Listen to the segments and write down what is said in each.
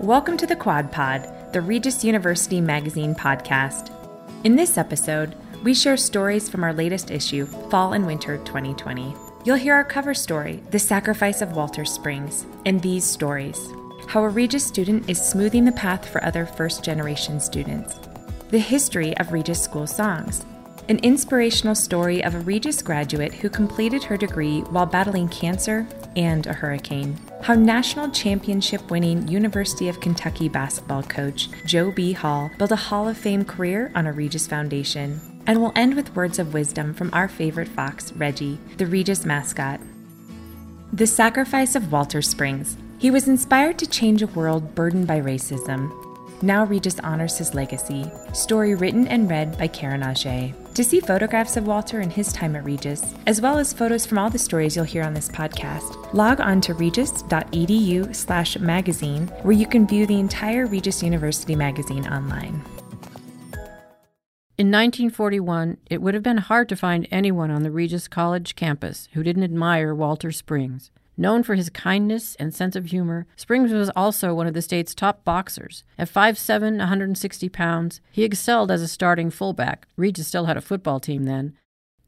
Welcome to the Quad Pod, the Regis University Magazine podcast. In this episode, we share stories from our latest issue, Fall and Winter 2020. You'll hear our cover story, The Sacrifice of Walter Springs, and these stories how a Regis student is smoothing the path for other first generation students, the history of Regis school songs, an inspirational story of a Regis graduate who completed her degree while battling cancer and a hurricane. How national championship winning University of Kentucky basketball coach Joe B. Hall built a Hall of Fame career on a Regis foundation. And we'll end with words of wisdom from our favorite fox, Regi, the Regis mascot. The Sacrifice of Walter Springs. He was inspired to change a world burdened by racism. Now Regis honors his legacy. Story written and read by Karen Auger. To see photographs of Walter and his time at Regis, as well as photos from all the stories you'll hear on this podcast, log on to regis.edu slash magazine, where you can view the entire Regis University magazine online. In 1941, it would have been hard to find anyone on the Regis College campus who didn't admire Walter Springs. Known for his kindness and sense of humor, Springs was also one of the state's top boxers. At 5'7, 160 pounds, he excelled as a starting fullback. Regis still had a football team then.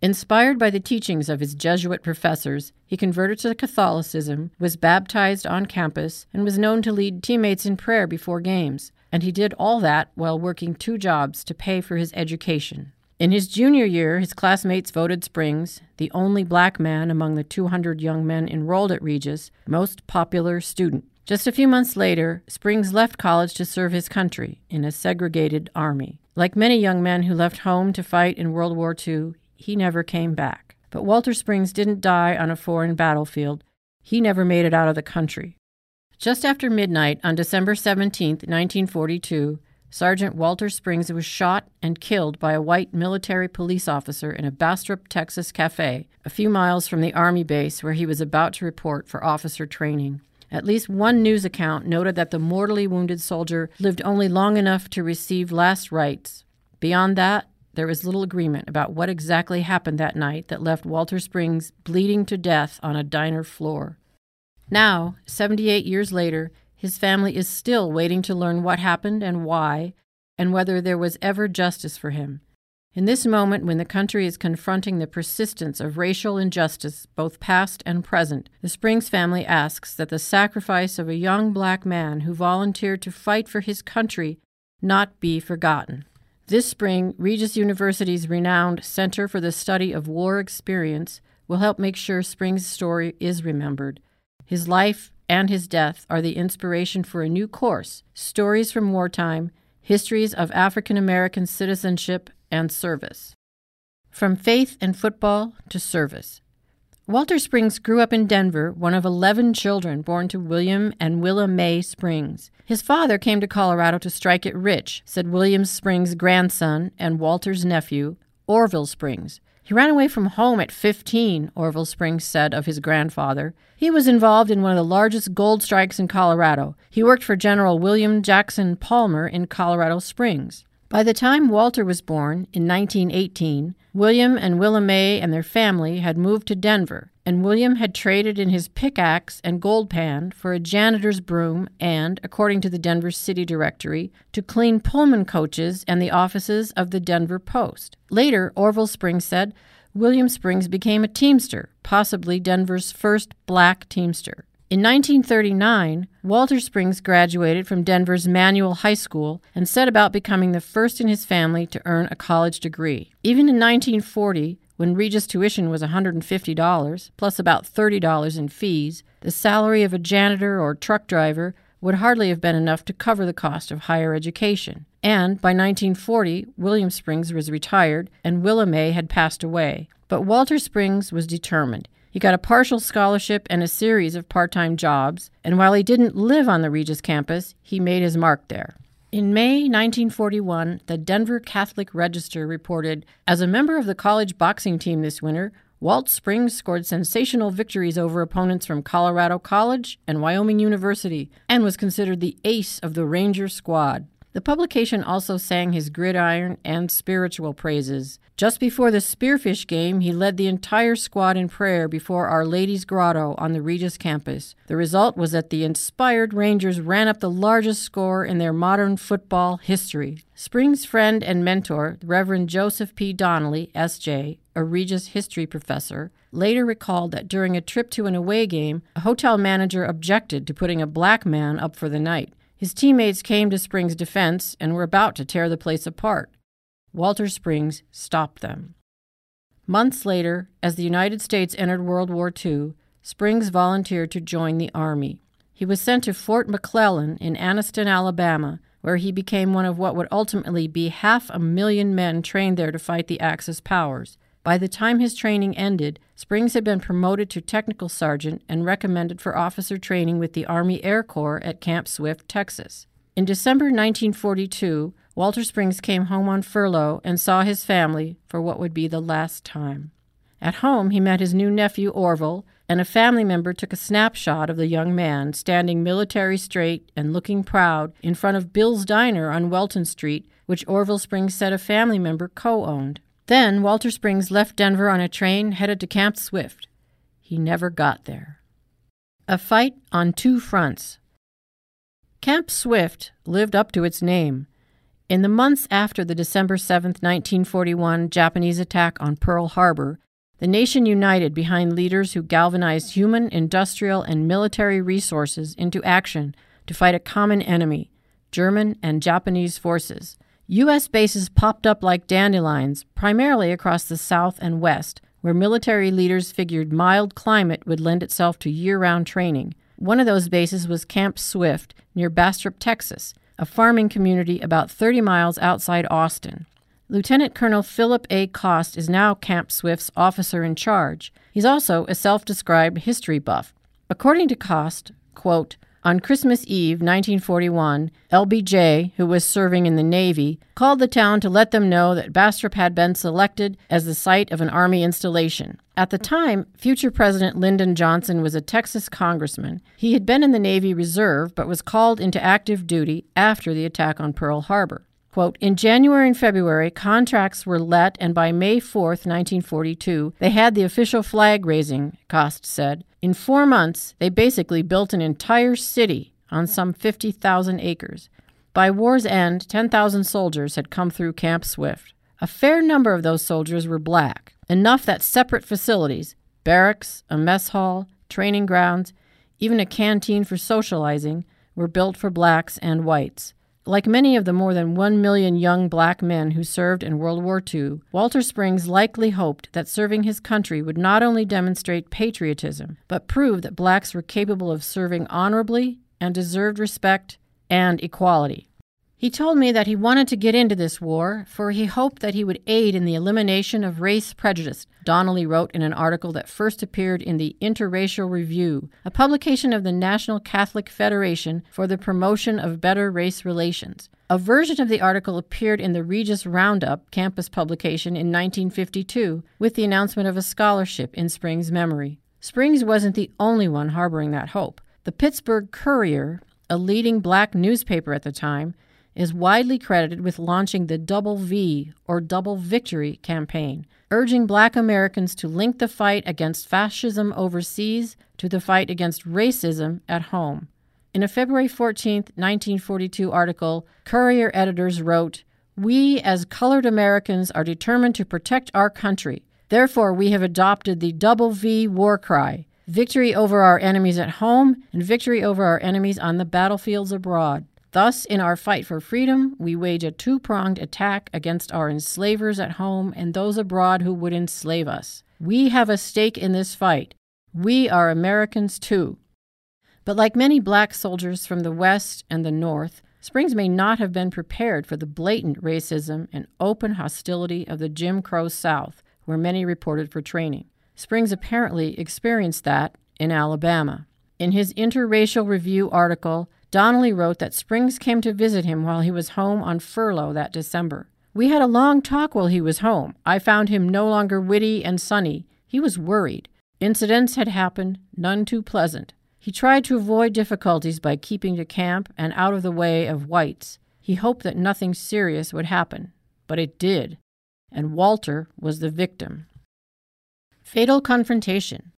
Inspired by the teachings of his Jesuit professors, he converted to Catholicism, was baptized on campus, and was known to lead teammates in prayer before games. And he did all that while working two jobs to pay for his education. In his junior year, his classmates voted Springs, the only black man among the 200 young men enrolled at Regis, most popular student. Just a few months later, Springs left college to serve his country in a segregated army. Like many young men who left home to fight in World War II, he never came back. But Walter Springs didn't die on a foreign battlefield. He never made it out of the country. Just after midnight on December 17, 1942, Sergeant Walter Springs was shot and killed by a white military police officer in a Bastrop, Texas cafe, a few miles from the Army base where he was about to report for officer training. At least one news account noted that the mortally wounded soldier lived only long enough to receive last rites. Beyond that, there was little agreement about what exactly happened that night that left Walter Springs bleeding to death on a diner floor. Now, 78 years later, his family is still waiting to learn what happened and why, and whether there was ever justice for him. In this moment, when the country is confronting the persistence of racial injustice, both past and present, the Springs family asks that the sacrifice of a young black man who volunteered to fight for his country not be forgotten. This spring, Regis University's renowned Center for the Study of War Experience will help make sure Springs' story is remembered. His life and his death are the inspiration for a new course Stories from Wartime Histories of African American Citizenship and Service. From faith and football to service. Walter Springs grew up in Denver, one of 11 children born to William and Willa Mae Springs. His father came to Colorado to strike it rich, said William Springs' grandson and Walter's nephew, Orville Springs. He ran away from home at 15, Orville Springs said of his grandfather. He was involved in one of the largest gold strikes in Colorado. He worked for General William Jackson Palmer in Colorado Springs. By the time Walter was born, in 1918, William and Willa Mae and their family had moved to Denver, and William had traded in his pickaxe and gold pan for a janitor's broom and, according to the Denver City Directory, to clean Pullman coaches and the offices of the Denver Post. Later, Orville Springs said, William Springs became a teamster, possibly Denver's first black teamster. In 1939, Walter Springs graduated from Denver's Manual High School and set about becoming the first in his family to earn a college degree. Even in 1940, when Regis tuition was $150, plus about $30 in fees, the salary of a janitor or truck driver would hardly have been enough to cover the cost of higher education. And by 1940, William Springs was retired and Willa Mae had passed away. But Walter Springs was determined. He got a partial scholarship and a series of part time jobs, and while he didn't live on the Regis campus, he made his mark there. In May 1941, the Denver Catholic Register reported As a member of the college boxing team this winter, Walt Springs scored sensational victories over opponents from Colorado College and Wyoming University and was considered the ace of the Ranger squad. The publication also sang his gridiron and spiritual praises. Just before the Spearfish game, he led the entire squad in prayer before Our Lady's Grotto on the Regis campus. The result was that the inspired Rangers ran up the largest score in their modern football history. Spring's friend and mentor, Reverend Joseph P. Donnelly, S.J., a Regis history professor, later recalled that during a trip to an away game, a hotel manager objected to putting a black man up for the night. His teammates came to Springs' defense and were about to tear the place apart. Walter Springs stopped them. Months later, as the United States entered World War II, Springs volunteered to join the Army. He was sent to Fort McClellan in Anniston, Alabama, where he became one of what would ultimately be half a million men trained there to fight the Axis powers. By the time his training ended, Springs had been promoted to technical sergeant and recommended for officer training with the Army Air Corps at Camp Swift, Texas. In December 1942, Walter Springs came home on furlough and saw his family for what would be the last time. At home, he met his new nephew Orville, and a family member took a snapshot of the young man standing military straight and looking proud in front of Bill's Diner on Welton Street, which Orville Springs said a family member co owned. Then Walter Springs left Denver on a train headed to Camp Swift. He never got there. A fight on two fronts. Camp Swift lived up to its name. In the months after the December 7, 1941 Japanese attack on Pearl Harbor, the nation united behind leaders who galvanized human, industrial, and military resources into action to fight a common enemy German and Japanese forces. U.S. bases popped up like dandelions, primarily across the South and West, where military leaders figured mild climate would lend itself to year round training. One of those bases was Camp Swift near Bastrop, Texas, a farming community about 30 miles outside Austin. Lieutenant Colonel Philip A. Cost is now Camp Swift's officer in charge. He's also a self described history buff. According to Cost, quote, on Christmas Eve, 1941, LBJ, who was serving in the Navy, called the town to let them know that Bastrop had been selected as the site of an Army installation. At the time, future President Lyndon Johnson was a Texas congressman. He had been in the Navy Reserve but was called into active duty after the attack on Pearl Harbor. Quote, in January and February, contracts were let, and by May 4, 1942, they had the official flag raising, Cost said. In four months, they basically built an entire city on some 50,000 acres. By war's end, 10,000 soldiers had come through Camp Swift. A fair number of those soldiers were black, enough that separate facilities barracks, a mess hall, training grounds, even a canteen for socializing were built for blacks and whites. Like many of the more than one million young black men who served in World War II, Walter Springs likely hoped that serving his country would not only demonstrate patriotism, but prove that blacks were capable of serving honorably and deserved respect and equality. He told me that he wanted to get into this war, for he hoped that he would aid in the elimination of race prejudice, Donnelly wrote in an article that first appeared in the Interracial Review, a publication of the National Catholic Federation for the Promotion of Better Race Relations. A version of the article appeared in the Regis Roundup campus publication in 1952 with the announcement of a scholarship in Springs' memory. Springs wasn't the only one harboring that hope. The Pittsburgh Courier, a leading black newspaper at the time, is widely credited with launching the Double V or Double Victory campaign, urging black Americans to link the fight against fascism overseas to the fight against racism at home. In a February 14, 1942 article, Courier editors wrote, We, as colored Americans, are determined to protect our country. Therefore, we have adopted the Double V war cry victory over our enemies at home and victory over our enemies on the battlefields abroad. Thus, in our fight for freedom, we wage a two pronged attack against our enslavers at home and those abroad who would enslave us. We have a stake in this fight. We are Americans too. But like many black soldiers from the West and the North, Springs may not have been prepared for the blatant racism and open hostility of the Jim Crow South, where many reported for training. Springs apparently experienced that in Alabama. In his interracial review article, Donnelly wrote that Springs came to visit him while he was home on furlough that December. We had a long talk while he was home. I found him no longer witty and sunny. He was worried. Incidents had happened, none too pleasant. He tried to avoid difficulties by keeping to camp and out of the way of whites. He hoped that nothing serious would happen, but it did, and Walter was the victim. Fatal confrontation.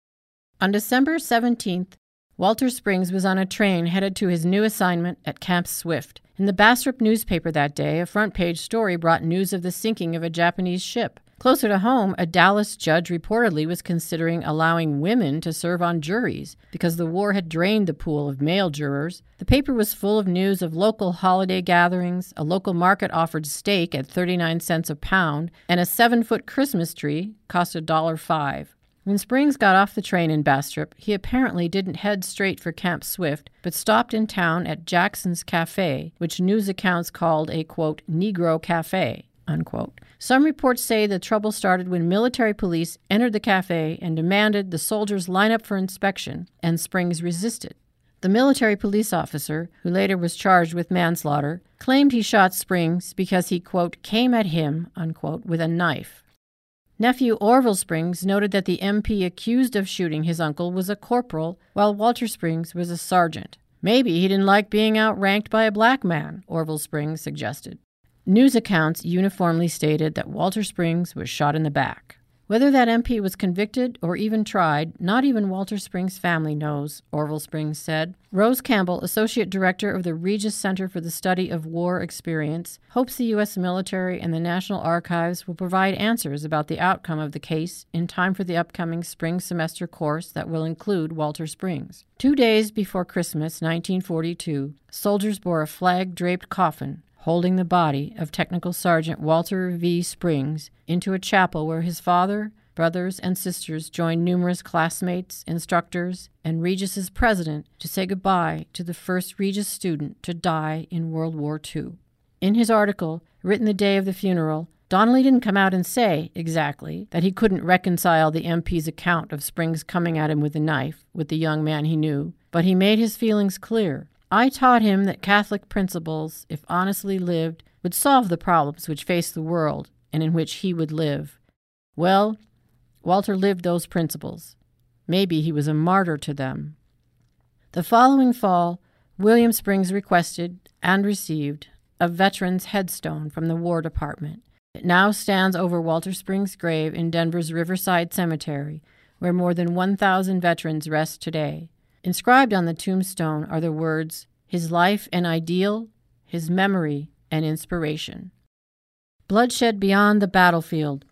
On December 17th, Walter Springs was on a train headed to his new assignment at Camp Swift. In the Bastrop newspaper that day, a front page story brought news of the sinking of a Japanese ship. Closer to home, a Dallas judge reportedly was considering allowing women to serve on juries because the war had drained the pool of male jurors. The paper was full of news of local holiday gatherings, a local market offered steak at 39 cents a pound, and a seven foot Christmas tree cost a dollar five. When Springs got off the train in Bastrop, he apparently didn't head straight for Camp Swift, but stopped in town at Jackson's Cafe, which news accounts called a quote, Negro Cafe. Unquote. Some reports say the trouble started when military police entered the cafe and demanded the soldiers line up for inspection, and Springs resisted. The military police officer, who later was charged with manslaughter, claimed he shot Springs because he, quote, came at him, unquote, with a knife. Nephew Orville Springs noted that the MP accused of shooting his uncle was a corporal, while Walter Springs was a sergeant. Maybe he didn't like being outranked by a black man, Orville Springs suggested. News accounts uniformly stated that Walter Springs was shot in the back. Whether that MP was convicted or even tried, not even Walter Springs' family knows, Orville Springs said. Rose Campbell, Associate Director of the Regis Center for the Study of War Experience, hopes the U.S. military and the National Archives will provide answers about the outcome of the case in time for the upcoming spring semester course that will include Walter Springs. Two days before Christmas, 1942, soldiers bore a flag draped coffin holding the body of Technical Sergeant Walter V. Springs into a chapel where his father, brothers, and sisters joined numerous classmates, instructors, and Regis's president to say goodbye to the first Regis student to die in World War II. In his article, written the day of the funeral, Donnelly didn't come out and say, exactly, that he couldn't reconcile the MP's account of Springs coming at him with a knife with the young man he knew, but he made his feelings clear I taught him that Catholic principles, if honestly lived, would solve the problems which face the world and in which he would live. Well, Walter lived those principles. Maybe he was a martyr to them. The following fall, William Springs requested and received a veteran's headstone from the War Department. It now stands over Walter Springs' grave in Denver's Riverside Cemetery, where more than 1,000 veterans rest today. Inscribed on the tombstone are the words, His life an ideal, His memory an inspiration. Bloodshed beyond the battlefield.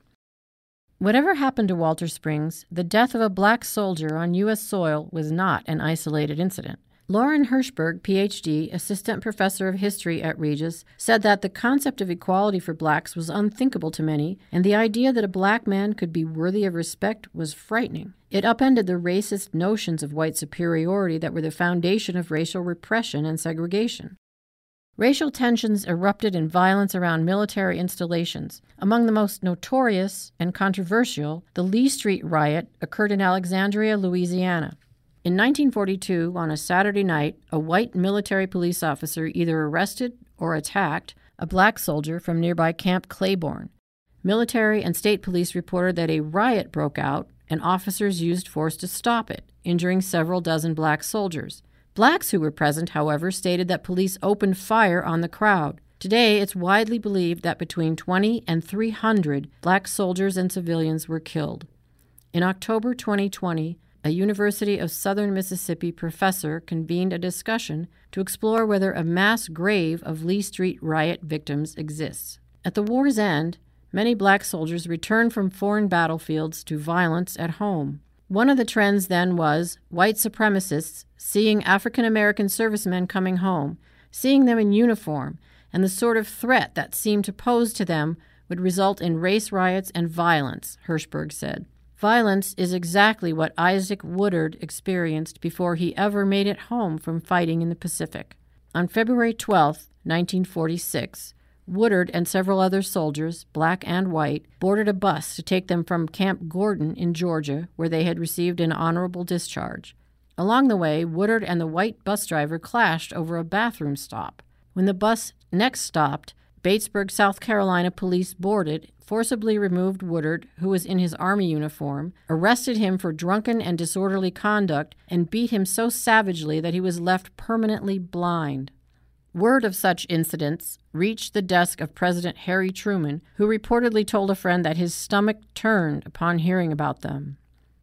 Whatever happened to Walter Springs, the death of a black soldier on U.S. soil was not an isolated incident. Loren Hirschberg, PhD, assistant professor of history at Regis, said that the concept of equality for blacks was unthinkable to many, and the idea that a black man could be worthy of respect was frightening. It upended the racist notions of white superiority that were the foundation of racial repression and segregation. Racial tensions erupted in violence around military installations. Among the most notorious and controversial, the Lee Street riot occurred in Alexandria, Louisiana. In 1942, on a Saturday night, a white military police officer either arrested or attacked a black soldier from nearby Camp Claiborne. Military and state police reported that a riot broke out and officers used force to stop it, injuring several dozen black soldiers. Blacks who were present, however, stated that police opened fire on the crowd. Today, it's widely believed that between 20 and 300 black soldiers and civilians were killed. In October 2020, a University of Southern Mississippi professor convened a discussion to explore whether a mass grave of Lee Street riot victims exists. At the war's end, many black soldiers returned from foreign battlefields to violence at home. One of the trends then was white supremacists seeing African American servicemen coming home, seeing them in uniform, and the sort of threat that seemed to pose to them would result in race riots and violence, Hirschberg said. Violence is exactly what Isaac Woodard experienced before he ever made it home from fighting in the Pacific. On February 12, 1946, Woodard and several other soldiers, black and white, boarded a bus to take them from Camp Gordon in Georgia, where they had received an honorable discharge. Along the way, Woodard and the white bus driver clashed over a bathroom stop. When the bus next stopped, Batesburg, South Carolina police boarded, forcibly removed Woodard, who was in his Army uniform, arrested him for drunken and disorderly conduct, and beat him so savagely that he was left permanently blind. Word of such incidents reached the desk of President Harry Truman, who reportedly told a friend that his stomach turned upon hearing about them.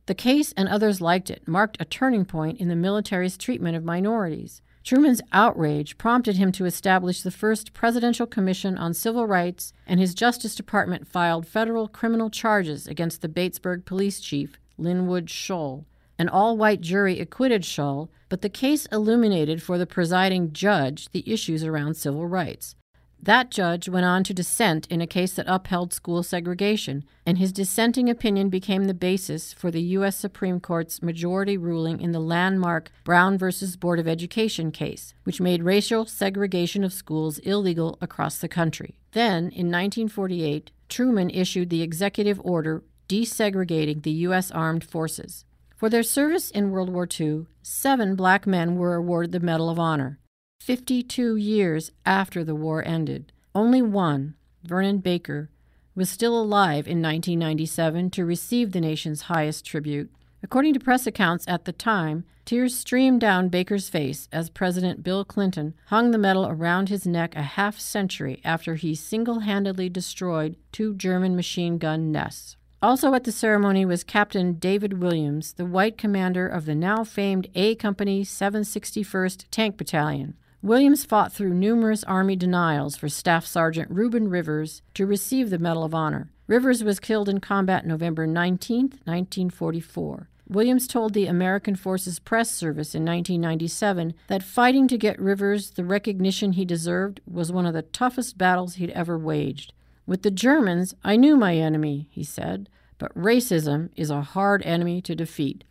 The case, and others liked it, marked a turning point in the military's treatment of minorities. Truman's outrage prompted him to establish the first Presidential Commission on Civil Rights, and his Justice Department filed federal criminal charges against the Batesburg police chief, Linwood Shull. An all white jury acquitted Shull, but the case illuminated for the presiding judge the issues around civil rights. That judge went on to dissent in a case that upheld school segregation, and his dissenting opinion became the basis for the U.S. Supreme Court's majority ruling in the landmark Brown v. Board of Education case, which made racial segregation of schools illegal across the country. Then, in 1948, Truman issued the executive order desegregating the U.S. Armed Forces. For their service in World War II, seven black men were awarded the Medal of Honor. 52 years after the war ended. Only one, Vernon Baker, was still alive in 1997 to receive the nation's highest tribute. According to press accounts at the time, tears streamed down Baker's face as President Bill Clinton hung the medal around his neck a half century after he single handedly destroyed two German machine gun nests. Also at the ceremony was Captain David Williams, the white commander of the now famed A Company 761st Tank Battalion. Williams fought through numerous Army denials for Staff Sergeant Reuben Rivers to receive the Medal of Honor. Rivers was killed in combat November 19, 1944. Williams told the American Forces Press Service in 1997 that fighting to get Rivers the recognition he deserved was one of the toughest battles he'd ever waged. With the Germans, I knew my enemy, he said, but racism is a hard enemy to defeat.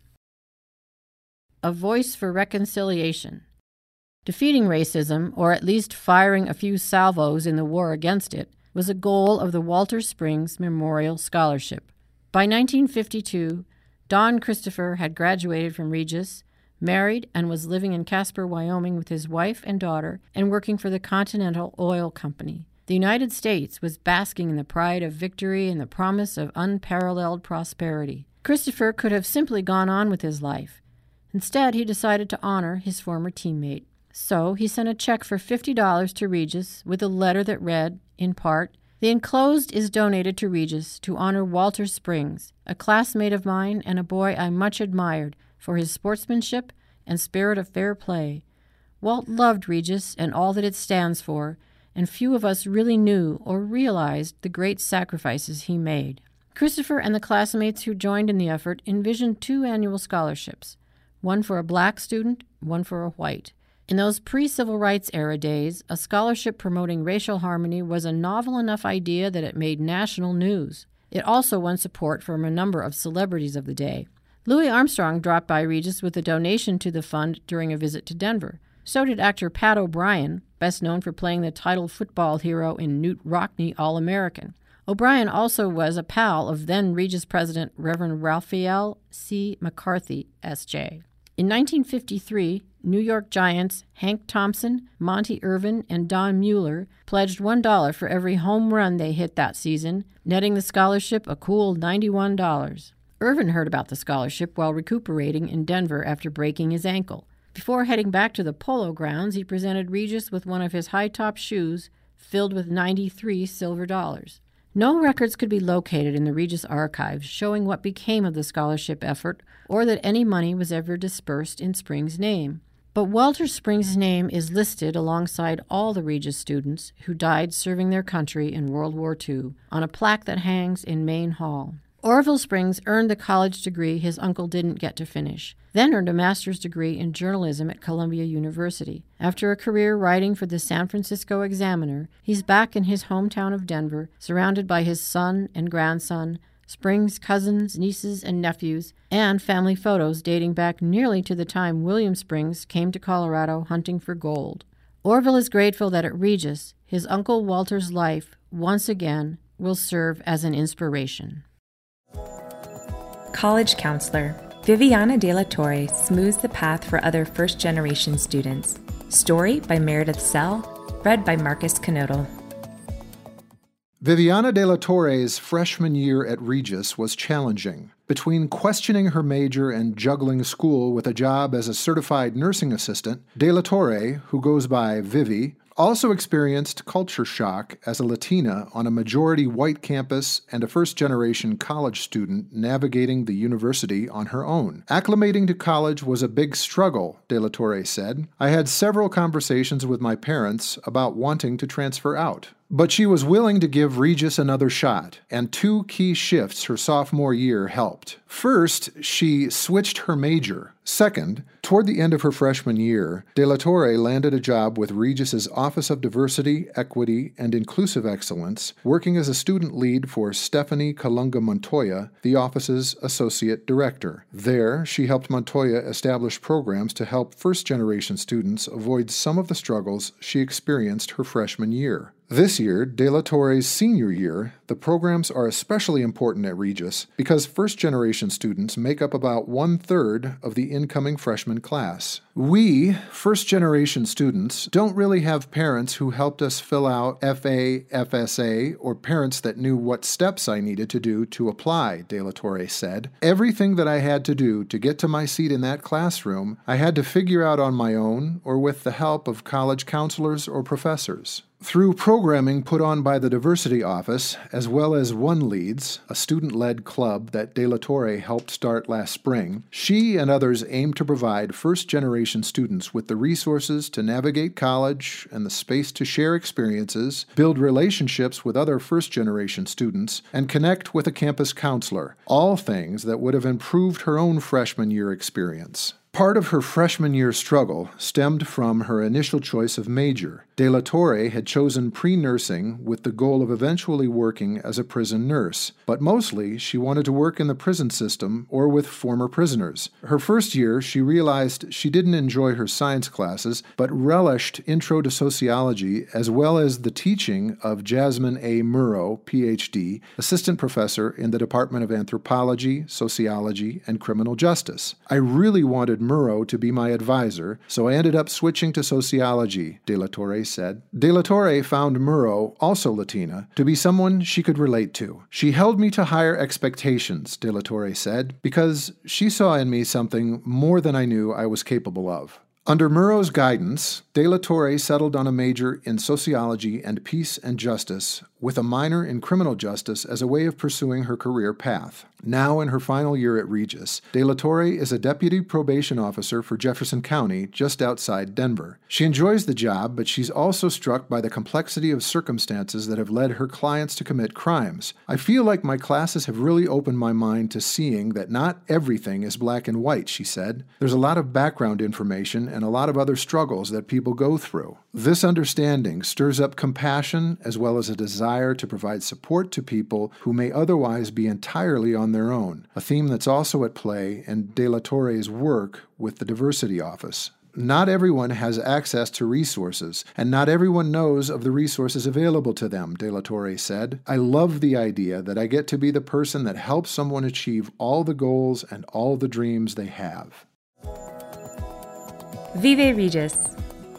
A Voice for Reconciliation. Defeating racism, or at least firing a few salvos in the war against it, was a goal of the Walter Springs Memorial Scholarship. By 1952, Don Christopher had graduated from Regis, married, and was living in Casper, Wyoming with his wife and daughter and working for the Continental Oil Company. The United States was basking in the pride of victory and the promise of unparalleled prosperity. Christopher could have simply gone on with his life. Instead, he decided to honor his former teammate. So he sent a check for $50 to Regis with a letter that read, in part, The enclosed is donated to Regis to honor Walter Springs, a classmate of mine and a boy I much admired for his sportsmanship and spirit of fair play. Walt loved Regis and all that it stands for, and few of us really knew or realized the great sacrifices he made. Christopher and the classmates who joined in the effort envisioned two annual scholarships one for a black student, one for a white. In those pre civil rights era days, a scholarship promoting racial harmony was a novel enough idea that it made national news. It also won support from a number of celebrities of the day. Louis Armstrong dropped by Regis with a donation to the fund during a visit to Denver. So did actor Pat O'Brien, best known for playing the title football hero in Knute Rockne All American. O'Brien also was a pal of then Regis President Reverend Raphael C. McCarthy, S.J. In 1953, New York Giants Hank Thompson, Monte Irvin, and Don Mueller pledged $1 for every home run they hit that season, netting the scholarship a cool $91. Irvin heard about the scholarship while recuperating in Denver after breaking his ankle. Before heading back to the polo grounds, he presented Regis with one of his high top shoes filled with 93 silver dollars. No records could be located in the Regis archives showing what became of the scholarship effort or that any money was ever dispersed in Springs' name. But Walter Springs' name is listed alongside all the Regis students who died serving their country in World War II on a plaque that hangs in Main Hall. Orville Springs earned the college degree his uncle didn't get to finish, then earned a master's degree in journalism at Columbia University. After a career writing for the San Francisco Examiner, he's back in his hometown of Denver, surrounded by his son and grandson, Springs' cousins, nieces, and nephews, and family photos dating back nearly to the time William Springs came to Colorado hunting for gold. Orville is grateful that at Regis, his uncle Walter's life, once again, will serve as an inspiration. College counselor Viviana De La Torre smooths the path for other first generation students. Story by Meredith Sell, read by Marcus Knodel. Viviana De La Torre's freshman year at Regis was challenging. Between questioning her major and juggling school with a job as a certified nursing assistant, De La Torre, who goes by Vivi, also experienced culture shock as a Latina on a majority white campus and a first generation college student navigating the university on her own. Acclimating to college was a big struggle, De La Torre said. I had several conversations with my parents about wanting to transfer out. But she was willing to give Regis another shot, and two key shifts her sophomore year helped. First, she switched her major. Second, toward the end of her freshman year, De La Torre landed a job with Regis's Office of Diversity, Equity, and Inclusive Excellence, working as a student lead for Stephanie Kalunga Montoya, the office's associate director. There, she helped Montoya establish programs to help first generation students avoid some of the struggles she experienced her freshman year. This year, De La Torre's senior year, the programs are especially important at Regis because first generation students make up about one third of the incoming freshman class. We, first generation students, don't really have parents who helped us fill out FA, FSA, or parents that knew what steps I needed to do to apply, De La Torre said. Everything that I had to do to get to my seat in that classroom, I had to figure out on my own or with the help of college counselors or professors. Through programming put on by the Diversity Office, as well as One Leads, a student led club that De La Torre helped start last spring, she and others aim to provide first generation students with the resources to navigate college and the space to share experiences, build relationships with other first generation students, and connect with a campus counselor, all things that would have improved her own freshman year experience. Part of her freshman year struggle stemmed from her initial choice of major. De La Torre had chosen pre nursing with the goal of eventually working as a prison nurse, but mostly she wanted to work in the prison system or with former prisoners. Her first year, she realized she didn't enjoy her science classes, but relished Intro to Sociology as well as the teaching of Jasmine A. Murrow, PhD, assistant professor in the Department of Anthropology, Sociology, and Criminal Justice. I really wanted Murrow to be my advisor, so I ended up switching to sociology, De La Torre said. De La Torre found Murrow, also Latina, to be someone she could relate to. She held me to higher expectations, De La Torre said, because she saw in me something more than I knew I was capable of. Under Murrow's guidance, De La Torre settled on a major in sociology and peace and justice, with a minor in criminal justice as a way of pursuing her career path. Now in her final year at Regis, De La Torre is a deputy probation officer for Jefferson County, just outside Denver. She enjoys the job, but she's also struck by the complexity of circumstances that have led her clients to commit crimes. I feel like my classes have really opened my mind to seeing that not everything is black and white, she said. There's a lot of background information and a lot of other struggles that people go through. This understanding stirs up compassion as well as a desire to provide support to people who may otherwise be entirely on their own, a theme that's also at play in De La Torre's work with the Diversity Office. Not everyone has access to resources, and not everyone knows of the resources available to them, De La Torre said. I love the idea that I get to be the person that helps someone achieve all the goals and all the dreams they have. Vive Regis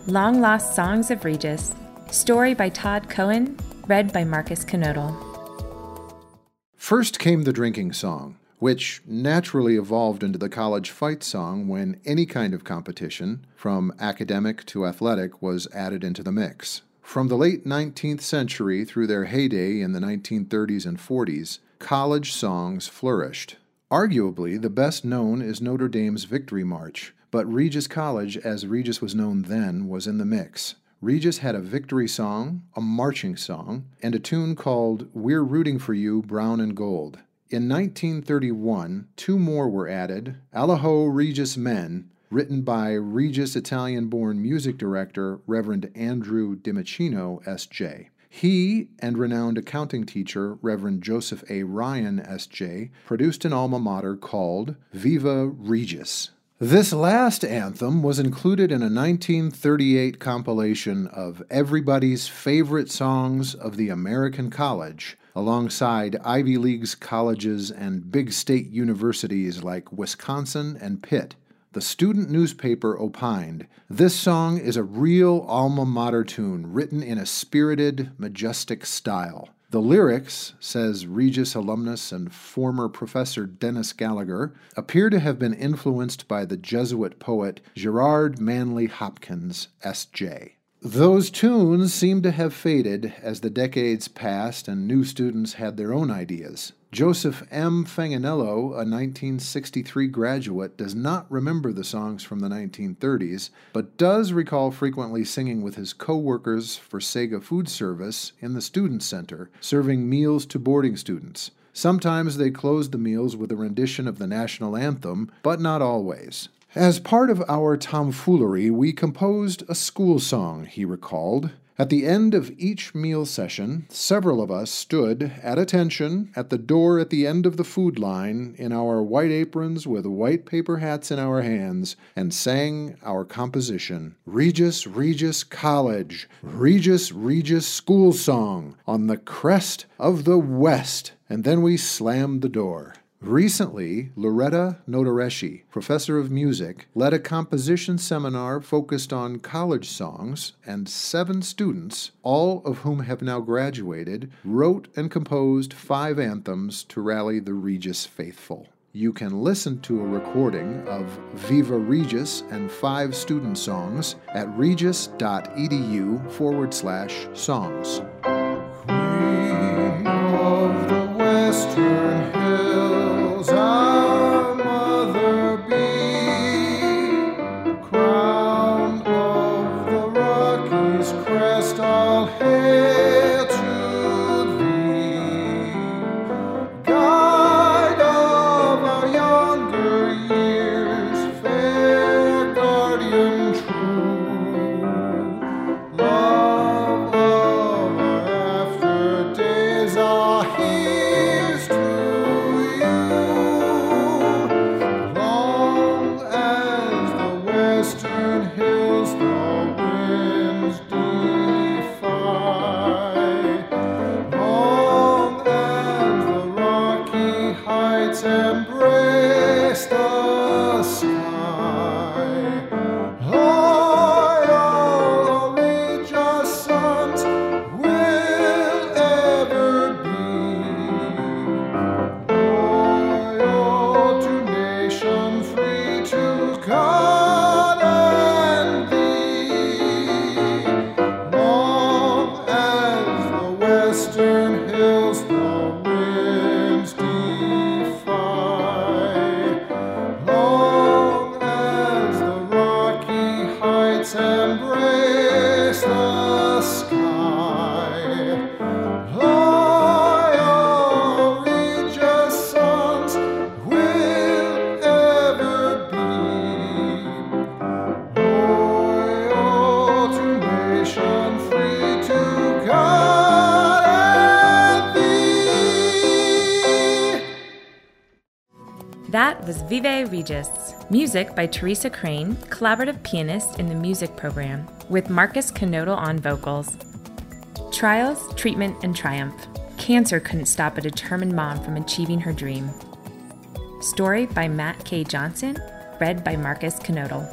Long Lost Songs of Regis, story by Todd Cohen, read by Marcus Knodel. First came the drinking song, which naturally evolved into the college fight song when any kind of competition, from academic to athletic, was added into the mix. From the late 19th century through their heyday in the 1930s and 40s, college songs flourished. Arguably, the best known is Notre Dame's Victory March, but Regis College, as Regis was known then, was in the mix. Regis had a victory song, a marching song, and a tune called We're Rooting for You, Brown and Gold. In 1931, two more were added Allaho Regis Men, written by Regis Italian born music director Reverend Andrew Dimicino, S.J. He and renowned accounting teacher Reverend Joseph A. Ryan, S.J., produced an alma mater called Viva Regis. This last anthem was included in a 1938 compilation of everybody's favorite songs of the American College, alongside Ivy League's colleges and big state universities like Wisconsin and Pitt. The student newspaper opined this song is a real alma mater tune written in a spirited, majestic style. The lyrics, says Regis alumnus and former professor Dennis Gallagher, appear to have been influenced by the Jesuit poet Gerard Manley Hopkins, S.J. Those tunes seem to have faded as the decades passed and new students had their own ideas. Joseph M. Fanganello, a 1963 graduate, does not remember the songs from the 1930s, but does recall frequently singing with his co workers for Saga Food Service in the Student Center, serving meals to boarding students. Sometimes they closed the meals with a rendition of the national anthem, but not always. As part of our tomfoolery, we composed a school song, he recalled. At the end of each meal session, several of us stood at attention at the door at the end of the food line in our white aprons with white paper hats in our hands and sang our composition Regis Regis College, Regis Regis School Song on the crest of the West. And then we slammed the door. Recently, Loretta Notareschi, professor of music, led a composition seminar focused on college songs, and seven students, all of whom have now graduated, wrote and composed five anthems to rally the Regis faithful. You can listen to a recording of Viva Regis and five student songs at regis.edu forward slash songs. Queen of the Western our western hills music by Teresa Crane, collaborative pianist in the music program, with Marcus Knodel on vocals. Trials, treatment, and triumph. Cancer couldn't stop a determined mom from achieving her dream. Story by Matt K. Johnson, read by Marcus Knodel.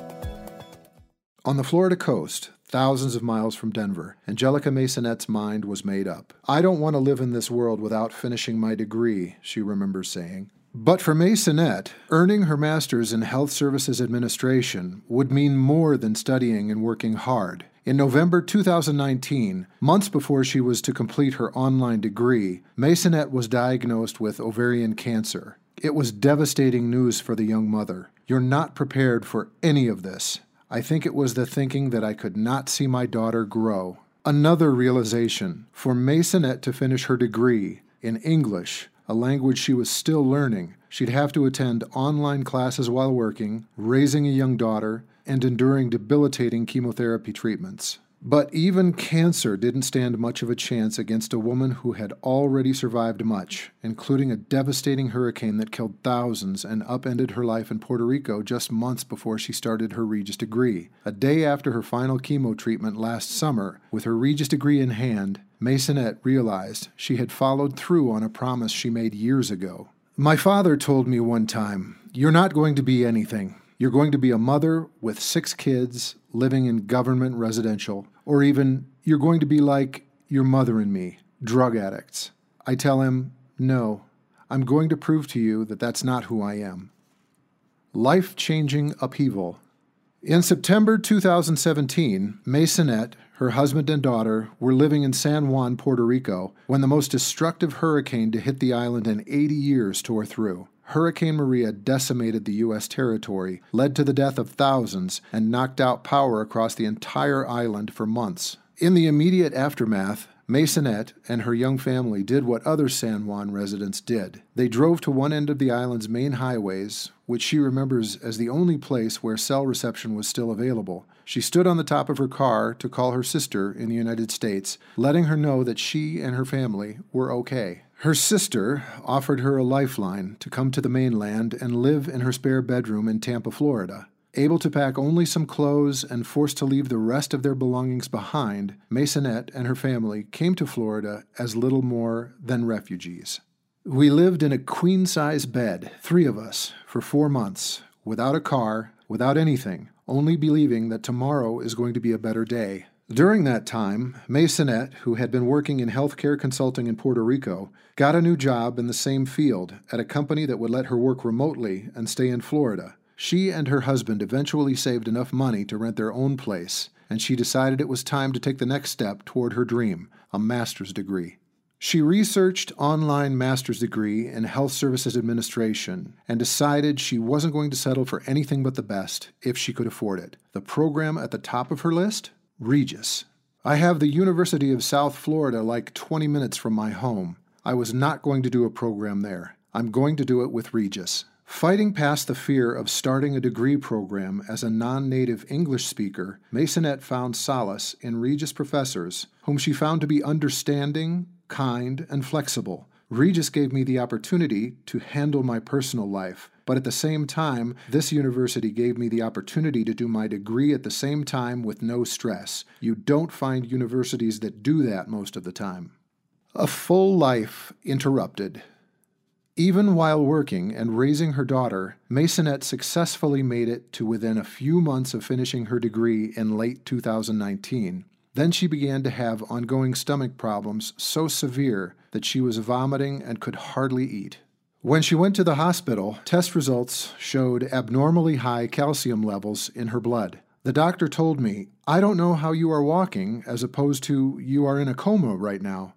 On the Florida coast, thousands of miles from Denver, Angelica Masonette's mind was made up. I don't want to live in this world without finishing my degree, she remembers saying. But for Masonette, earning her master's in Health Services Administration would mean more than studying and working hard. In November 2019, months before she was to complete her online degree, Masonette was diagnosed with ovarian cancer. It was devastating news for the young mother. You're not prepared for any of this. I think it was the thinking that I could not see my daughter grow. Another realization for Masonette to finish her degree in English, a language she was still learning, she'd have to attend online classes while working, raising a young daughter, and enduring debilitating chemotherapy treatments. But even cancer didn't stand much of a chance against a woman who had already survived much, including a devastating hurricane that killed thousands and upended her life in Puerto Rico just months before she started her Regis degree. A day after her final chemo treatment last summer, with her Regis degree in hand, Masonette realized she had followed through on a promise she made years ago. My father told me one time, You're not going to be anything. You're going to be a mother with six kids living in government residential, or even you're going to be like your mother and me, drug addicts. I tell him, No, I'm going to prove to you that that's not who I am. Life changing upheaval In September 2017, Masonette, her husband and daughter, were living in San Juan, Puerto Rico, when the most destructive hurricane to hit the island in 80 years tore through. Hurricane Maria decimated the U.S. territory, led to the death of thousands, and knocked out power across the entire island for months. In the immediate aftermath, Masonette and her young family did what other San Juan residents did. They drove to one end of the island's main highways, which she remembers as the only place where cell reception was still available. She stood on the top of her car to call her sister in the United States, letting her know that she and her family were okay. Her sister offered her a lifeline to come to the mainland and live in her spare bedroom in Tampa, Florida. Able to pack only some clothes and forced to leave the rest of their belongings behind, Masonette and her family came to Florida as little more than refugees. We lived in a queen size bed, three of us, for four months, without a car, without anything, only believing that tomorrow is going to be a better day. During that time, Masonette, who had been working in healthcare consulting in Puerto Rico, got a new job in the same field at a company that would let her work remotely and stay in Florida. She and her husband eventually saved enough money to rent their own place, and she decided it was time to take the next step toward her dream a master's degree. She researched online master's degree in health services administration and decided she wasn't going to settle for anything but the best if she could afford it. The program at the top of her list? Regis. I have the University of South Florida like 20 minutes from my home. I was not going to do a program there. I'm going to do it with Regis. Fighting past the fear of starting a degree program as a non native English speaker, Masonette found solace in Regis professors, whom she found to be understanding, kind, and flexible. Regis gave me the opportunity to handle my personal life, but at the same time, this university gave me the opportunity to do my degree at the same time with no stress. You don't find universities that do that most of the time. A full life interrupted. Even while working and raising her daughter, Masonette successfully made it to within a few months of finishing her degree in late 2019. Then she began to have ongoing stomach problems so severe that she was vomiting and could hardly eat. When she went to the hospital, test results showed abnormally high calcium levels in her blood. The doctor told me, I don't know how you are walking, as opposed to you are in a coma right now.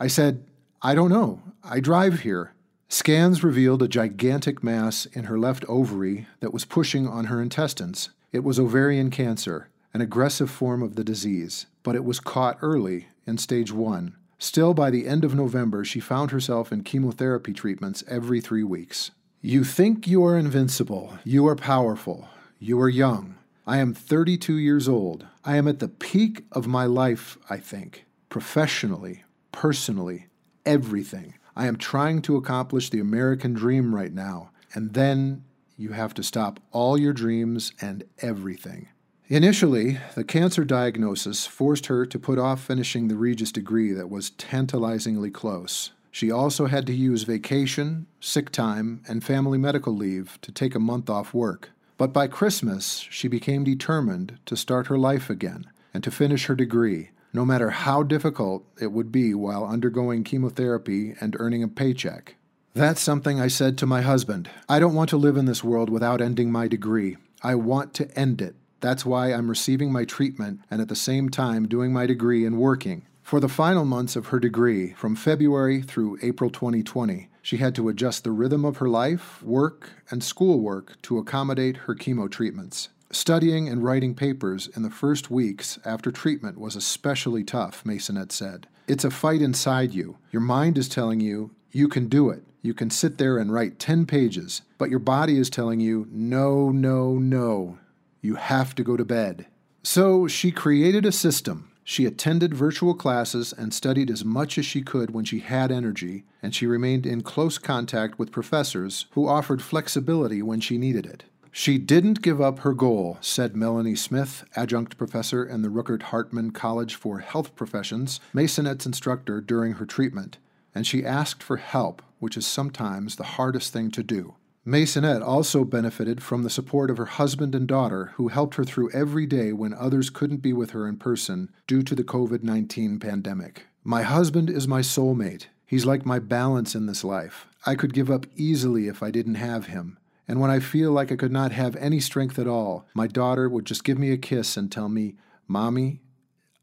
I said, I don't know. I drive here. Scans revealed a gigantic mass in her left ovary that was pushing on her intestines. It was ovarian cancer an aggressive form of the disease, but it was caught early in stage one. Still, by the end of November, she found herself in chemotherapy treatments every three weeks. You think you are invincible, you are powerful, you are young. I am 32 years old. I am at the peak of my life, I think, professionally, personally, everything. I am trying to accomplish the American dream right now. And then you have to stop all your dreams and everything. Initially, the cancer diagnosis forced her to put off finishing the Regis degree that was tantalizingly close. She also had to use vacation, sick time, and family medical leave to take a month off work. But by Christmas, she became determined to start her life again and to finish her degree, no matter how difficult it would be while undergoing chemotherapy and earning a paycheck. That's something I said to my husband. I don't want to live in this world without ending my degree. I want to end it. That's why I'm receiving my treatment and at the same time doing my degree and working. For the final months of her degree, from February through April 2020, she had to adjust the rhythm of her life, work, and schoolwork to accommodate her chemo treatments. Studying and writing papers in the first weeks after treatment was especially tough, Masonette said. It's a fight inside you. Your mind is telling you, you can do it. You can sit there and write 10 pages, but your body is telling you, no, no, no. You have to go to bed. So she created a system. She attended virtual classes and studied as much as she could when she had energy, and she remained in close contact with professors who offered flexibility when she needed it. She didn't give up her goal, said Melanie Smith, adjunct professor in the Rueckert Hartman College for Health Professions, Masonette's instructor during her treatment, and she asked for help, which is sometimes the hardest thing to do. Masonette also benefited from the support of her husband and daughter, who helped her through every day when others couldn't be with her in person due to the COVID 19 pandemic. My husband is my soulmate. He's like my balance in this life. I could give up easily if I didn't have him. And when I feel like I could not have any strength at all, my daughter would just give me a kiss and tell me, Mommy,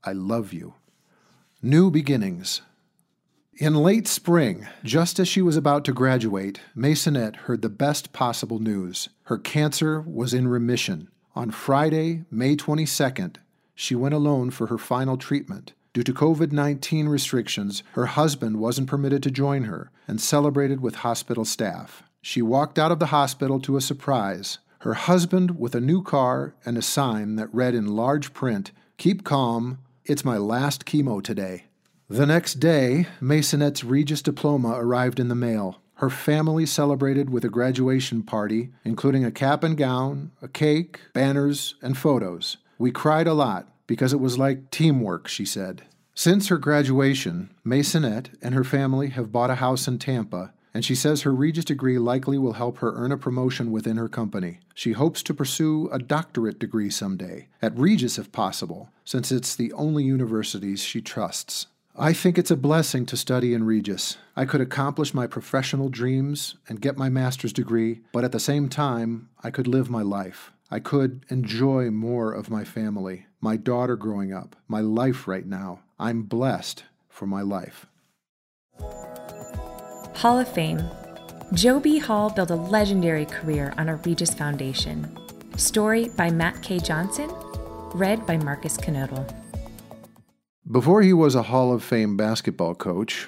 I love you. New beginnings. In late spring, just as she was about to graduate, Masonette heard the best possible news. Her cancer was in remission. On Friday, May 22nd, she went alone for her final treatment. Due to COVID 19 restrictions, her husband wasn't permitted to join her and celebrated with hospital staff. She walked out of the hospital to a surprise. Her husband with a new car and a sign that read in large print, Keep calm, it's my last chemo today. The next day, Masonette's Regis diploma arrived in the mail. Her family celebrated with a graduation party, including a cap and gown, a cake, banners, and photos. We cried a lot because it was like teamwork, she said. Since her graduation, Masonette and her family have bought a house in Tampa and she says her Regis degree likely will help her earn a promotion within her company. She hopes to pursue a doctorate degree someday, at Regis if possible, since it's the only university she trusts. I think it's a blessing to study in Regis. I could accomplish my professional dreams and get my master's degree, but at the same time, I could live my life. I could enjoy more of my family, my daughter growing up, my life right now. I'm blessed for my life. Hall of Fame. Joe B. Hall built a legendary career on a Regis Foundation. Story by Matt K. Johnson, read by Marcus Knodel. Before he was a Hall of Fame basketball coach,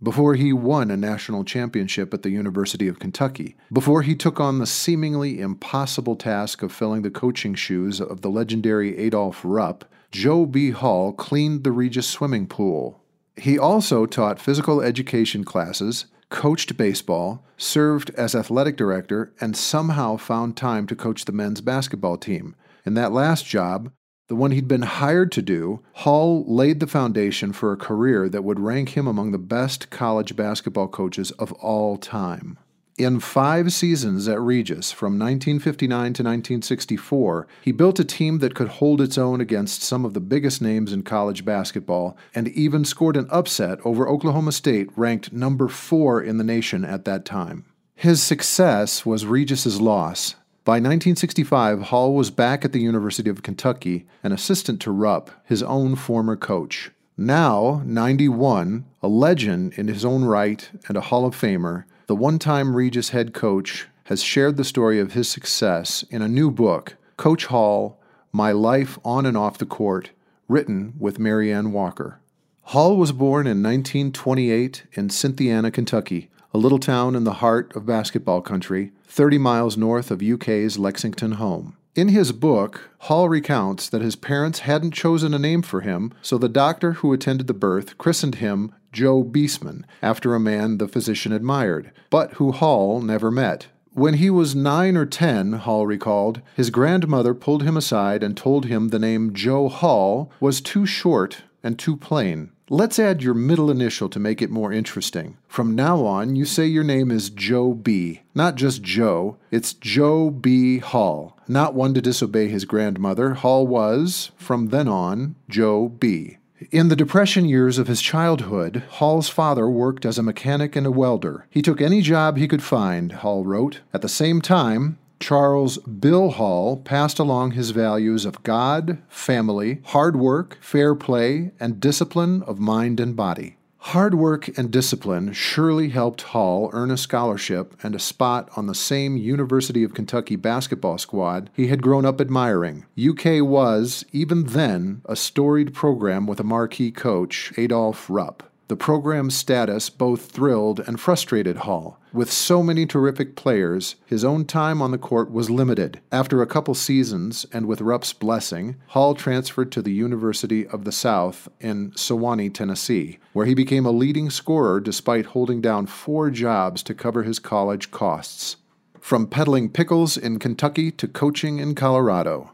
before he won a national championship at the University of Kentucky, before he took on the seemingly impossible task of filling the coaching shoes of the legendary Adolph Rupp, Joe B. Hall cleaned the Regis swimming pool. He also taught physical education classes, coached baseball, served as athletic director, and somehow found time to coach the men's basketball team. In that last job, the one he'd been hired to do, Hall laid the foundation for a career that would rank him among the best college basketball coaches of all time. In five seasons at Regis, from 1959 to 1964, he built a team that could hold its own against some of the biggest names in college basketball and even scored an upset over Oklahoma State, ranked number four in the nation at that time. His success was Regis's loss. By 1965, Hall was back at the University of Kentucky, an assistant to Rupp, his own former coach. Now, 91, a legend in his own right and a Hall of Famer, the one time Regis head coach has shared the story of his success in a new book, Coach Hall My Life on and Off the Court, written with Marianne Walker. Hall was born in 1928 in Cynthiana, Kentucky, a little town in the heart of basketball country, 30 miles north of UK's Lexington home. In his book, Hall recounts that his parents hadn't chosen a name for him, so the doctor who attended the birth christened him Joe Beasman, after a man the physician admired, but who Hall never met. When he was nine or ten, Hall recalled, his grandmother pulled him aside and told him the name Joe Hall was too short and too plain. Let's add your middle initial to make it more interesting. From now on, you say your name is Joe B. Not just Joe, it's Joe B. Hall. Not one to disobey his grandmother, Hall was, from then on, Joe B. In the Depression years of his childhood, Hall's father worked as a mechanic and a welder. He took any job he could find, Hall wrote. At the same time, Charles Bill Hall passed along his values of God, family, hard work, fair play, and discipline of mind and body. Hard work and discipline surely helped Hall earn a scholarship and a spot on the same University of Kentucky basketball squad he had grown up admiring. UK was, even then, a storied program with a marquee coach, Adolph Rupp. The program's status both thrilled and frustrated Hall. With so many terrific players, his own time on the court was limited. After a couple seasons, and with Rupp's blessing, Hall transferred to the University of the South in Sewanee, Tennessee, where he became a leading scorer despite holding down four jobs to cover his college costs. From peddling pickles in Kentucky to coaching in Colorado.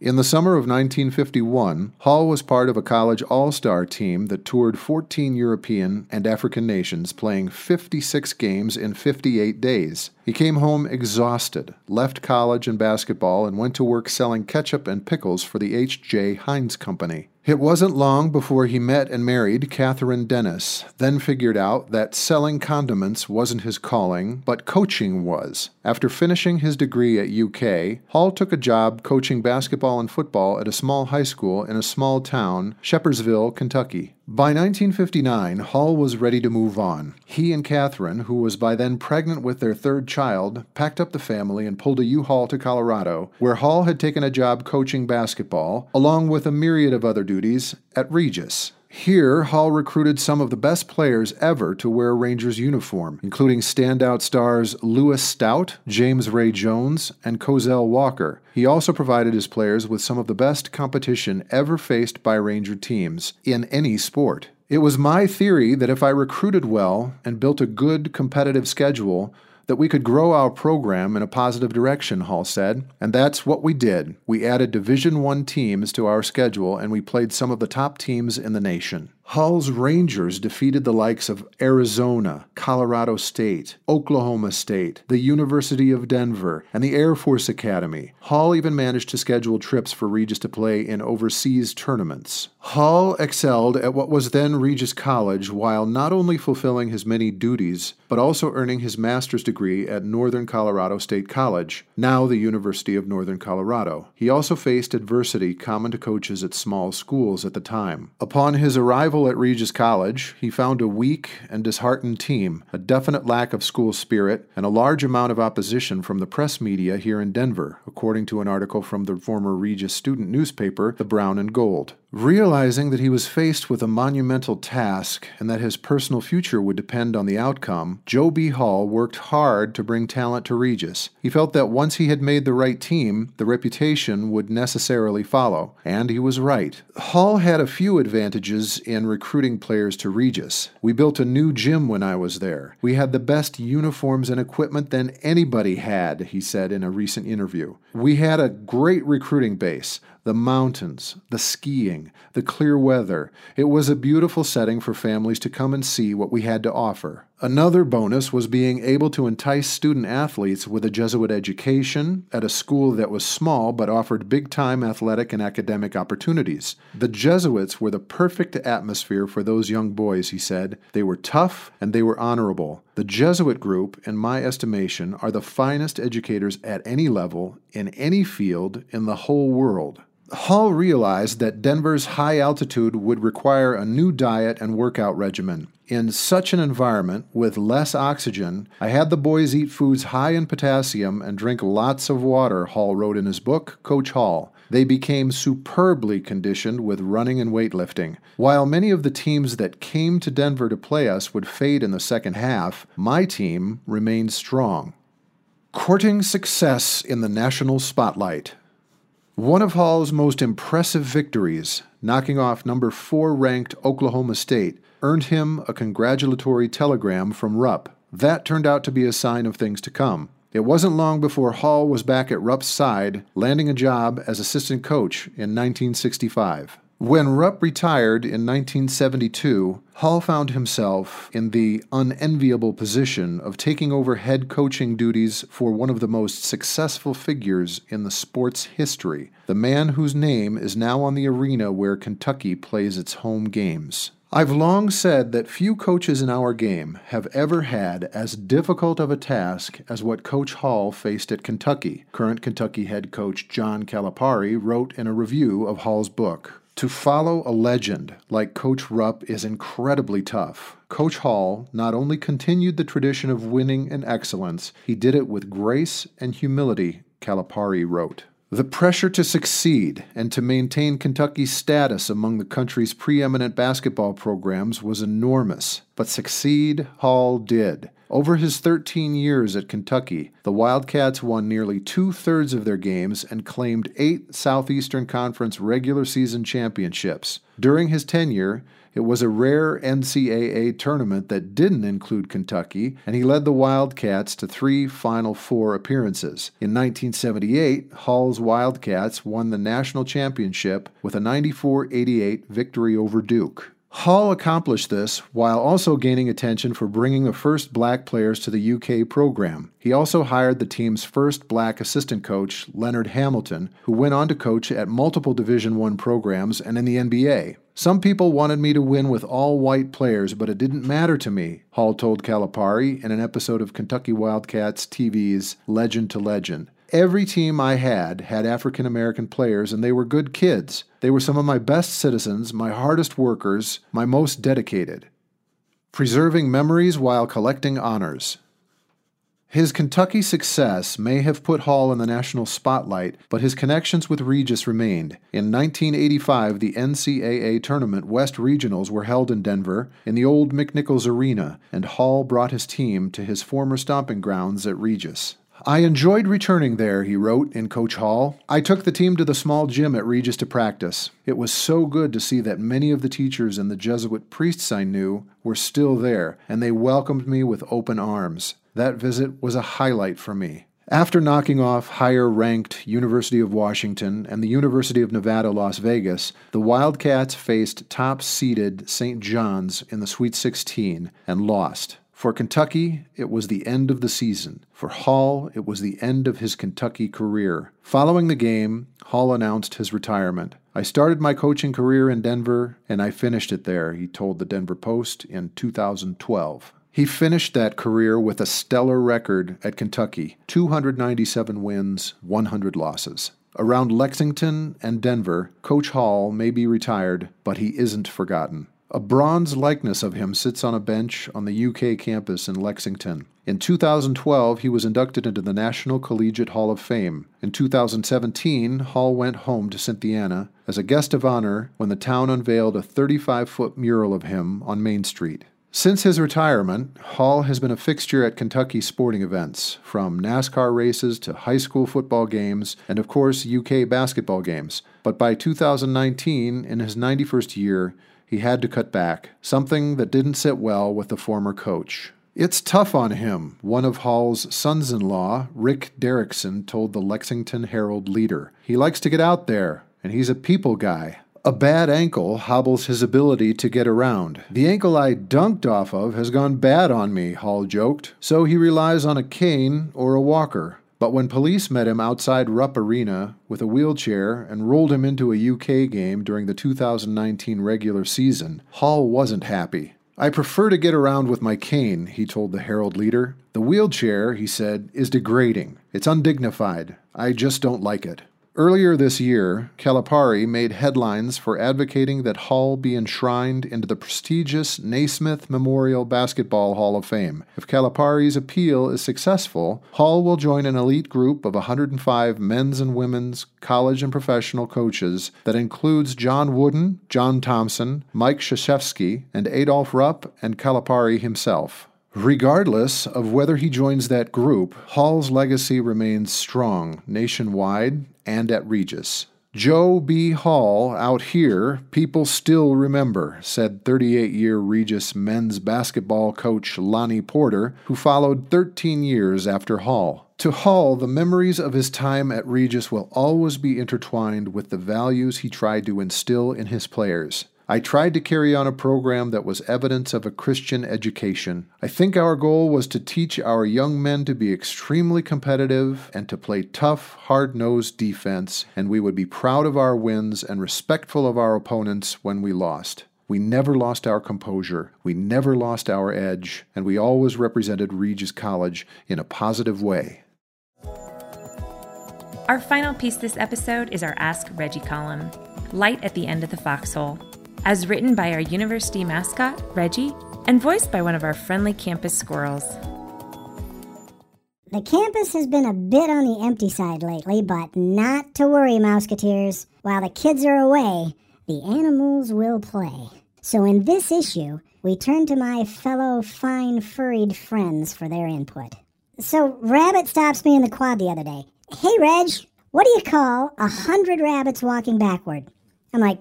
In the summer of 1951, Hall was part of a college all star team that toured 14 European and African nations, playing 56 games in 58 days. He came home exhausted, left college and basketball, and went to work selling ketchup and pickles for the H.J. Heinz Company. It wasn't long before he met and married Catherine Dennis, then figured out that selling condiments wasn't his calling, but coaching was. After finishing his degree at UK, Hall took a job coaching basketball and football at a small high school in a small town, Shepherdsville, Kentucky. By 1959, Hall was ready to move on. He and Catherine, who was by then pregnant with their third child, packed up the family and pulled a U-Haul to Colorado, where Hall had taken a job coaching basketball, along with a myriad of other duties, at Regis. Here, Hall recruited some of the best players ever to wear a Rangers uniform, including standout stars Louis Stout, James Ray Jones, and Cozell Walker. He also provided his players with some of the best competition ever faced by Ranger teams in any sport. It was my theory that if I recruited well and built a good competitive schedule, that we could grow our program in a positive direction, Hall said. And that's what we did. We added Division 1 teams to our schedule and we played some of the top teams in the nation. Hall's Rangers defeated the likes of Arizona, Colorado State, Oklahoma State, the University of Denver, and the Air Force Academy. Hall even managed to schedule trips for Regis to play in overseas tournaments. Hall excelled at what was then Regis College while not only fulfilling his many duties, but also earning his master's degree at Northern Colorado State College, now the University of Northern Colorado. He also faced adversity common to coaches at small schools at the time. Upon his arrival at Regis College, he found a weak and disheartened team, a definite lack of school spirit, and a large amount of opposition from the press media here in Denver, according to an article from the former Regis student newspaper, The Brown and Gold. Realizing that he was faced with a monumental task and that his personal future would depend on the outcome, Joe B. Hall worked hard to bring talent to Regis. He felt that once he had made the right team, the reputation would necessarily follow, and he was right. Hall had a few advantages in recruiting players to Regis. We built a new gym when I was there. We had the best uniforms and equipment than anybody had, he said in a recent interview. We had a great recruiting base the mountains, the skiing, the clear weather. It was a beautiful setting for families to come and see what we had to offer. Another bonus was being able to entice student athletes with a Jesuit education at a school that was small but offered big time athletic and academic opportunities. The Jesuits were the perfect atmosphere for those young boys, he said. They were tough and they were honorable. The Jesuit group, in my estimation, are the finest educators at any level, in any field, in the whole world. Hall realized that Denver's high altitude would require a new diet and workout regimen. In such an environment, with less oxygen, I had the boys eat foods high in potassium and drink lots of water, Hall wrote in his book, Coach Hall. They became superbly conditioned with running and weightlifting. While many of the teams that came to Denver to play us would fade in the second half, my team remained strong. Courting success in the national spotlight. One of Hall's most impressive victories, knocking off number four ranked Oklahoma State, earned him a congratulatory telegram from Rupp. That turned out to be a sign of things to come. It wasn't long before Hall was back at Rupp's side, landing a job as assistant coach in 1965. When Rupp retired in 1972, Hall found himself in the unenviable position of taking over head coaching duties for one of the most successful figures in the sport's history, the man whose name is now on the arena where Kentucky plays its home games. I've long said that few coaches in our game have ever had as difficult of a task as what Coach Hall faced at Kentucky. Current Kentucky head coach John Calipari wrote in a review of Hall's book. To follow a legend like Coach Rupp is incredibly tough. Coach Hall not only continued the tradition of winning and excellence, he did it with grace and humility, Calipari wrote. The pressure to succeed and to maintain Kentucky's status among the country's preeminent basketball programs was enormous, but succeed Hall did. Over his 13 years at Kentucky, the Wildcats won nearly two thirds of their games and claimed eight Southeastern Conference regular season championships. During his tenure, it was a rare NCAA tournament that didn't include Kentucky, and he led the Wildcats to three Final Four appearances. In 1978, Hall's Wildcats won the national championship with a 94 88 victory over Duke. Hall accomplished this while also gaining attention for bringing the first black players to the UK program. He also hired the team's first black assistant coach, Leonard Hamilton, who went on to coach at multiple Division 1 programs and in the NBA. Some people wanted me to win with all white players, but it didn't matter to me, Hall told Calipari in an episode of Kentucky Wildcats TV's Legend to Legend. Every team I had had African American players, and they were good kids. They were some of my best citizens, my hardest workers, my most dedicated. Preserving memories while collecting honors. His Kentucky success may have put Hall in the national spotlight, but his connections with Regis remained. In 1985, the NCAA Tournament West Regionals were held in Denver in the old McNichols Arena, and Hall brought his team to his former stomping grounds at Regis. I enjoyed returning there, he wrote in Coach Hall. I took the team to the small gym at Regis to practice. It was so good to see that many of the teachers and the Jesuit priests I knew were still there, and they welcomed me with open arms. That visit was a highlight for me. After knocking off higher ranked University of Washington and the University of Nevada, Las Vegas, the Wildcats faced top seeded St. John's in the Sweet 16 and lost. For Kentucky, it was the end of the season. For Hall, it was the end of his Kentucky career. Following the game, Hall announced his retirement. I started my coaching career in Denver, and I finished it there, he told the Denver Post in 2012. He finished that career with a stellar record at Kentucky 297 wins, 100 losses. Around Lexington and Denver, Coach Hall may be retired, but he isn't forgotten. A bronze likeness of him sits on a bench on the UK campus in Lexington. In 2012, he was inducted into the National Collegiate Hall of Fame. In 2017, Hall went home to Cynthiana as a guest of honor when the town unveiled a 35 foot mural of him on Main Street. Since his retirement, Hall has been a fixture at Kentucky sporting events, from NASCAR races to high school football games, and of course, UK basketball games. But by 2019, in his 91st year, he had to cut back, something that didn't sit well with the former coach. It's tough on him, one of Hall's sons in law, Rick Derrickson, told the Lexington Herald leader. He likes to get out there, and he's a people guy. A bad ankle hobbles his ability to get around. The ankle I dunked off of has gone bad on me, Hall joked, so he relies on a cane or a walker. But when police met him outside Rupp Arena with a wheelchair and rolled him into a UK game during the 2019 regular season, Hall wasn't happy. I prefer to get around with my cane, he told the Herald leader. The wheelchair, he said, is degrading. It's undignified. I just don't like it. Earlier this year, Calipari made headlines for advocating that Hall be enshrined into the prestigious Naismith Memorial Basketball Hall of Fame. If Calipari's appeal is successful, Hall will join an elite group of 105 men's and women's college and professional coaches that includes John Wooden, John Thompson, Mike Krzyzewski, and Adolph Rupp and Calipari himself. Regardless of whether he joins that group, Hall's legacy remains strong nationwide and at Regis. Joe B. Hall out here, people still remember, said 38 year Regis men's basketball coach Lonnie Porter, who followed 13 years after Hall. To Hall, the memories of his time at Regis will always be intertwined with the values he tried to instill in his players. I tried to carry on a program that was evidence of a Christian education. I think our goal was to teach our young men to be extremely competitive and to play tough, hard nosed defense, and we would be proud of our wins and respectful of our opponents when we lost. We never lost our composure, we never lost our edge, and we always represented Regis College in a positive way. Our final piece this episode is our Ask Regi column Light at the End of the Foxhole as written by our university mascot, Regi, and voiced by one of our friendly campus squirrels. The campus has been a bit on the empty side lately, but not to worry, Mouseketeers. While the kids are away, the animals will play. So in this issue, we turn to my fellow fine furried friends for their input. So Rabbit stops me in the quad the other day. Hey, Reg, what do you call a hundred rabbits walking backward? I'm like,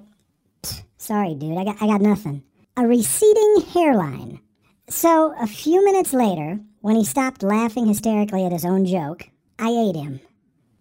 Sorry, dude, I got, I got nothing. A receding hairline. So, a few minutes later, when he stopped laughing hysterically at his own joke, I ate him.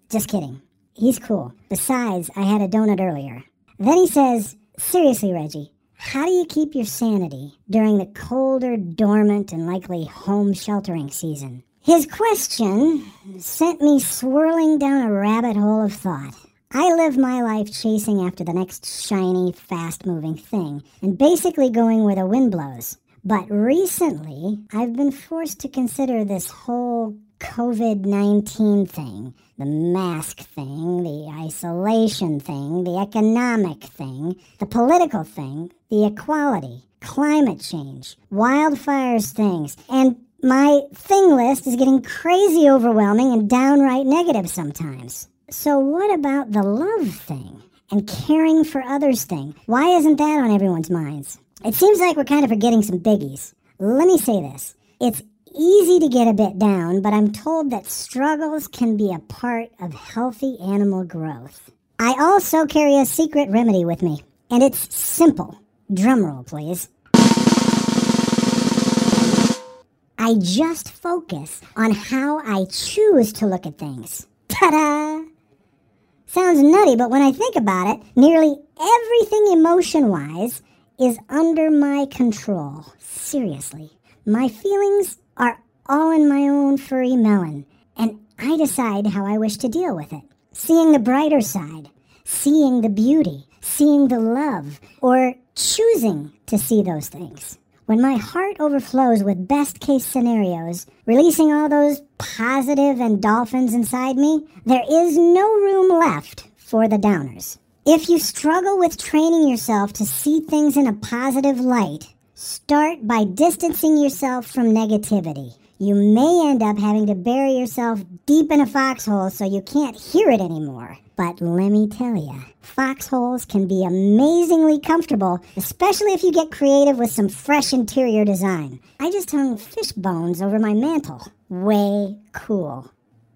Just kidding. He's cool. Besides, I had a donut earlier. Then he says, Seriously, Regi, How do you keep your sanity during the colder, dormant, and likely home sheltering season? His question sent me swirling down a rabbit hole of thought. I live my life chasing after the next shiny, fast moving thing and basically going where the wind blows. But recently, I've been forced to consider this whole COVID 19 thing the mask thing, the isolation thing, the economic thing, the political thing, the equality, climate change, wildfires things, and my thing list is getting crazy overwhelming and downright negative sometimes. So, what about the love thing and caring for others thing? Why isn't that on everyone's minds? It seems like we're kind of forgetting some biggies. Let me say this it's easy to get a bit down, but I'm told that struggles can be a part of healthy animal growth. I also carry a secret remedy with me, and it's simple. Drumroll, please. I just focus on how I choose to look at things. Ta da! Sounds nutty, but when I think about it, nearly everything emotion wise is under my control. Seriously. My feelings are all in my own furry melon, and I decide how I wish to deal with it. Seeing the brighter side, seeing the beauty, seeing the love, or choosing to see those things. When my heart overflows with best case scenarios, releasing all those positive endorphins inside me, there is no room left for the downers. If you struggle with training yourself to see things in a positive light, start by distancing yourself from negativity. You may end up having to bury yourself deep in a foxhole so you can't hear it anymore. But let me tell you, foxholes can be amazingly comfortable, especially if you get creative with some fresh interior design. I just hung fish bones over my mantle. Way cool.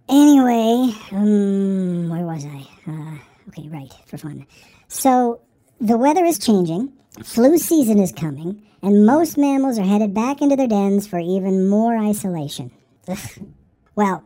Anyway, um, where was I? Uh, okay, right, for fun. So, the weather is changing, flu season is coming, and most mammals are headed back into their dens for even more isolation. Ugh. Well,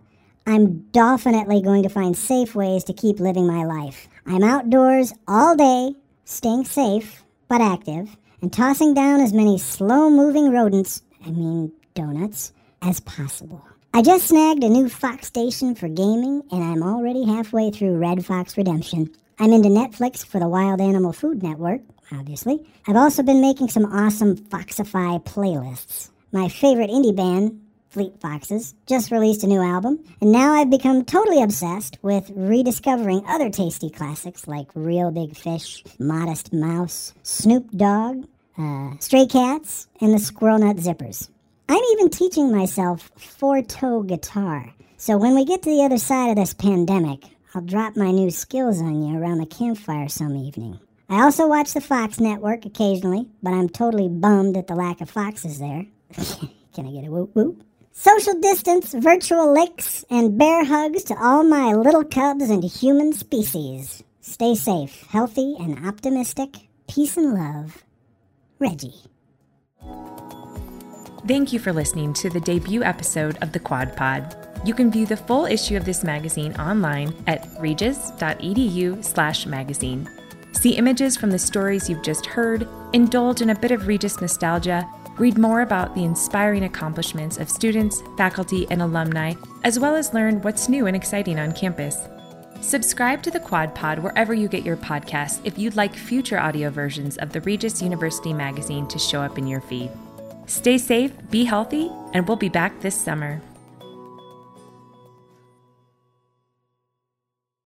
I'm definitely going to find safe ways to keep living my life. I'm outdoors all day, staying safe but active, and tossing down as many slow moving rodents, I mean donuts, as possible. I just snagged a new Fox station for gaming, and I'm already halfway through Red Fox Redemption. I'm into Netflix for the Wild Animal Food Network, obviously. I've also been making some awesome Foxify playlists. My favorite indie band, Fleet Foxes, just released a new album, and now I've become totally obsessed with rediscovering other tasty classics like Real Big Fish, Modest Mouse, Snoop Dogg, uh, Stray Cats, and the Squirrel Nut Zippers. I'm even teaching myself four toe guitar, so when we get to the other side of this pandemic, I'll drop my new skills on you around the campfire some evening. I also watch the Fox Network occasionally, but I'm totally bummed at the lack of foxes there. Can I get a whoop whoop? Social distance, virtual licks, and bear hugs to all my little cubs and human species. Stay safe, healthy, and optimistic. Peace and love. Regi. Thank you for listening to the debut episode of the Quad Pod. You can view the full issue of this magazine online at regis.edu/magazine. See images from the stories you've just heard, indulge in a bit of Regis nostalgia, Read more about the inspiring accomplishments of students, faculty, and alumni, as well as learn what's new and exciting on campus. Subscribe to the Quad Pod wherever you get your podcasts if you'd like future audio versions of the Regis University magazine to show up in your feed. Stay safe, be healthy, and we'll be back this summer.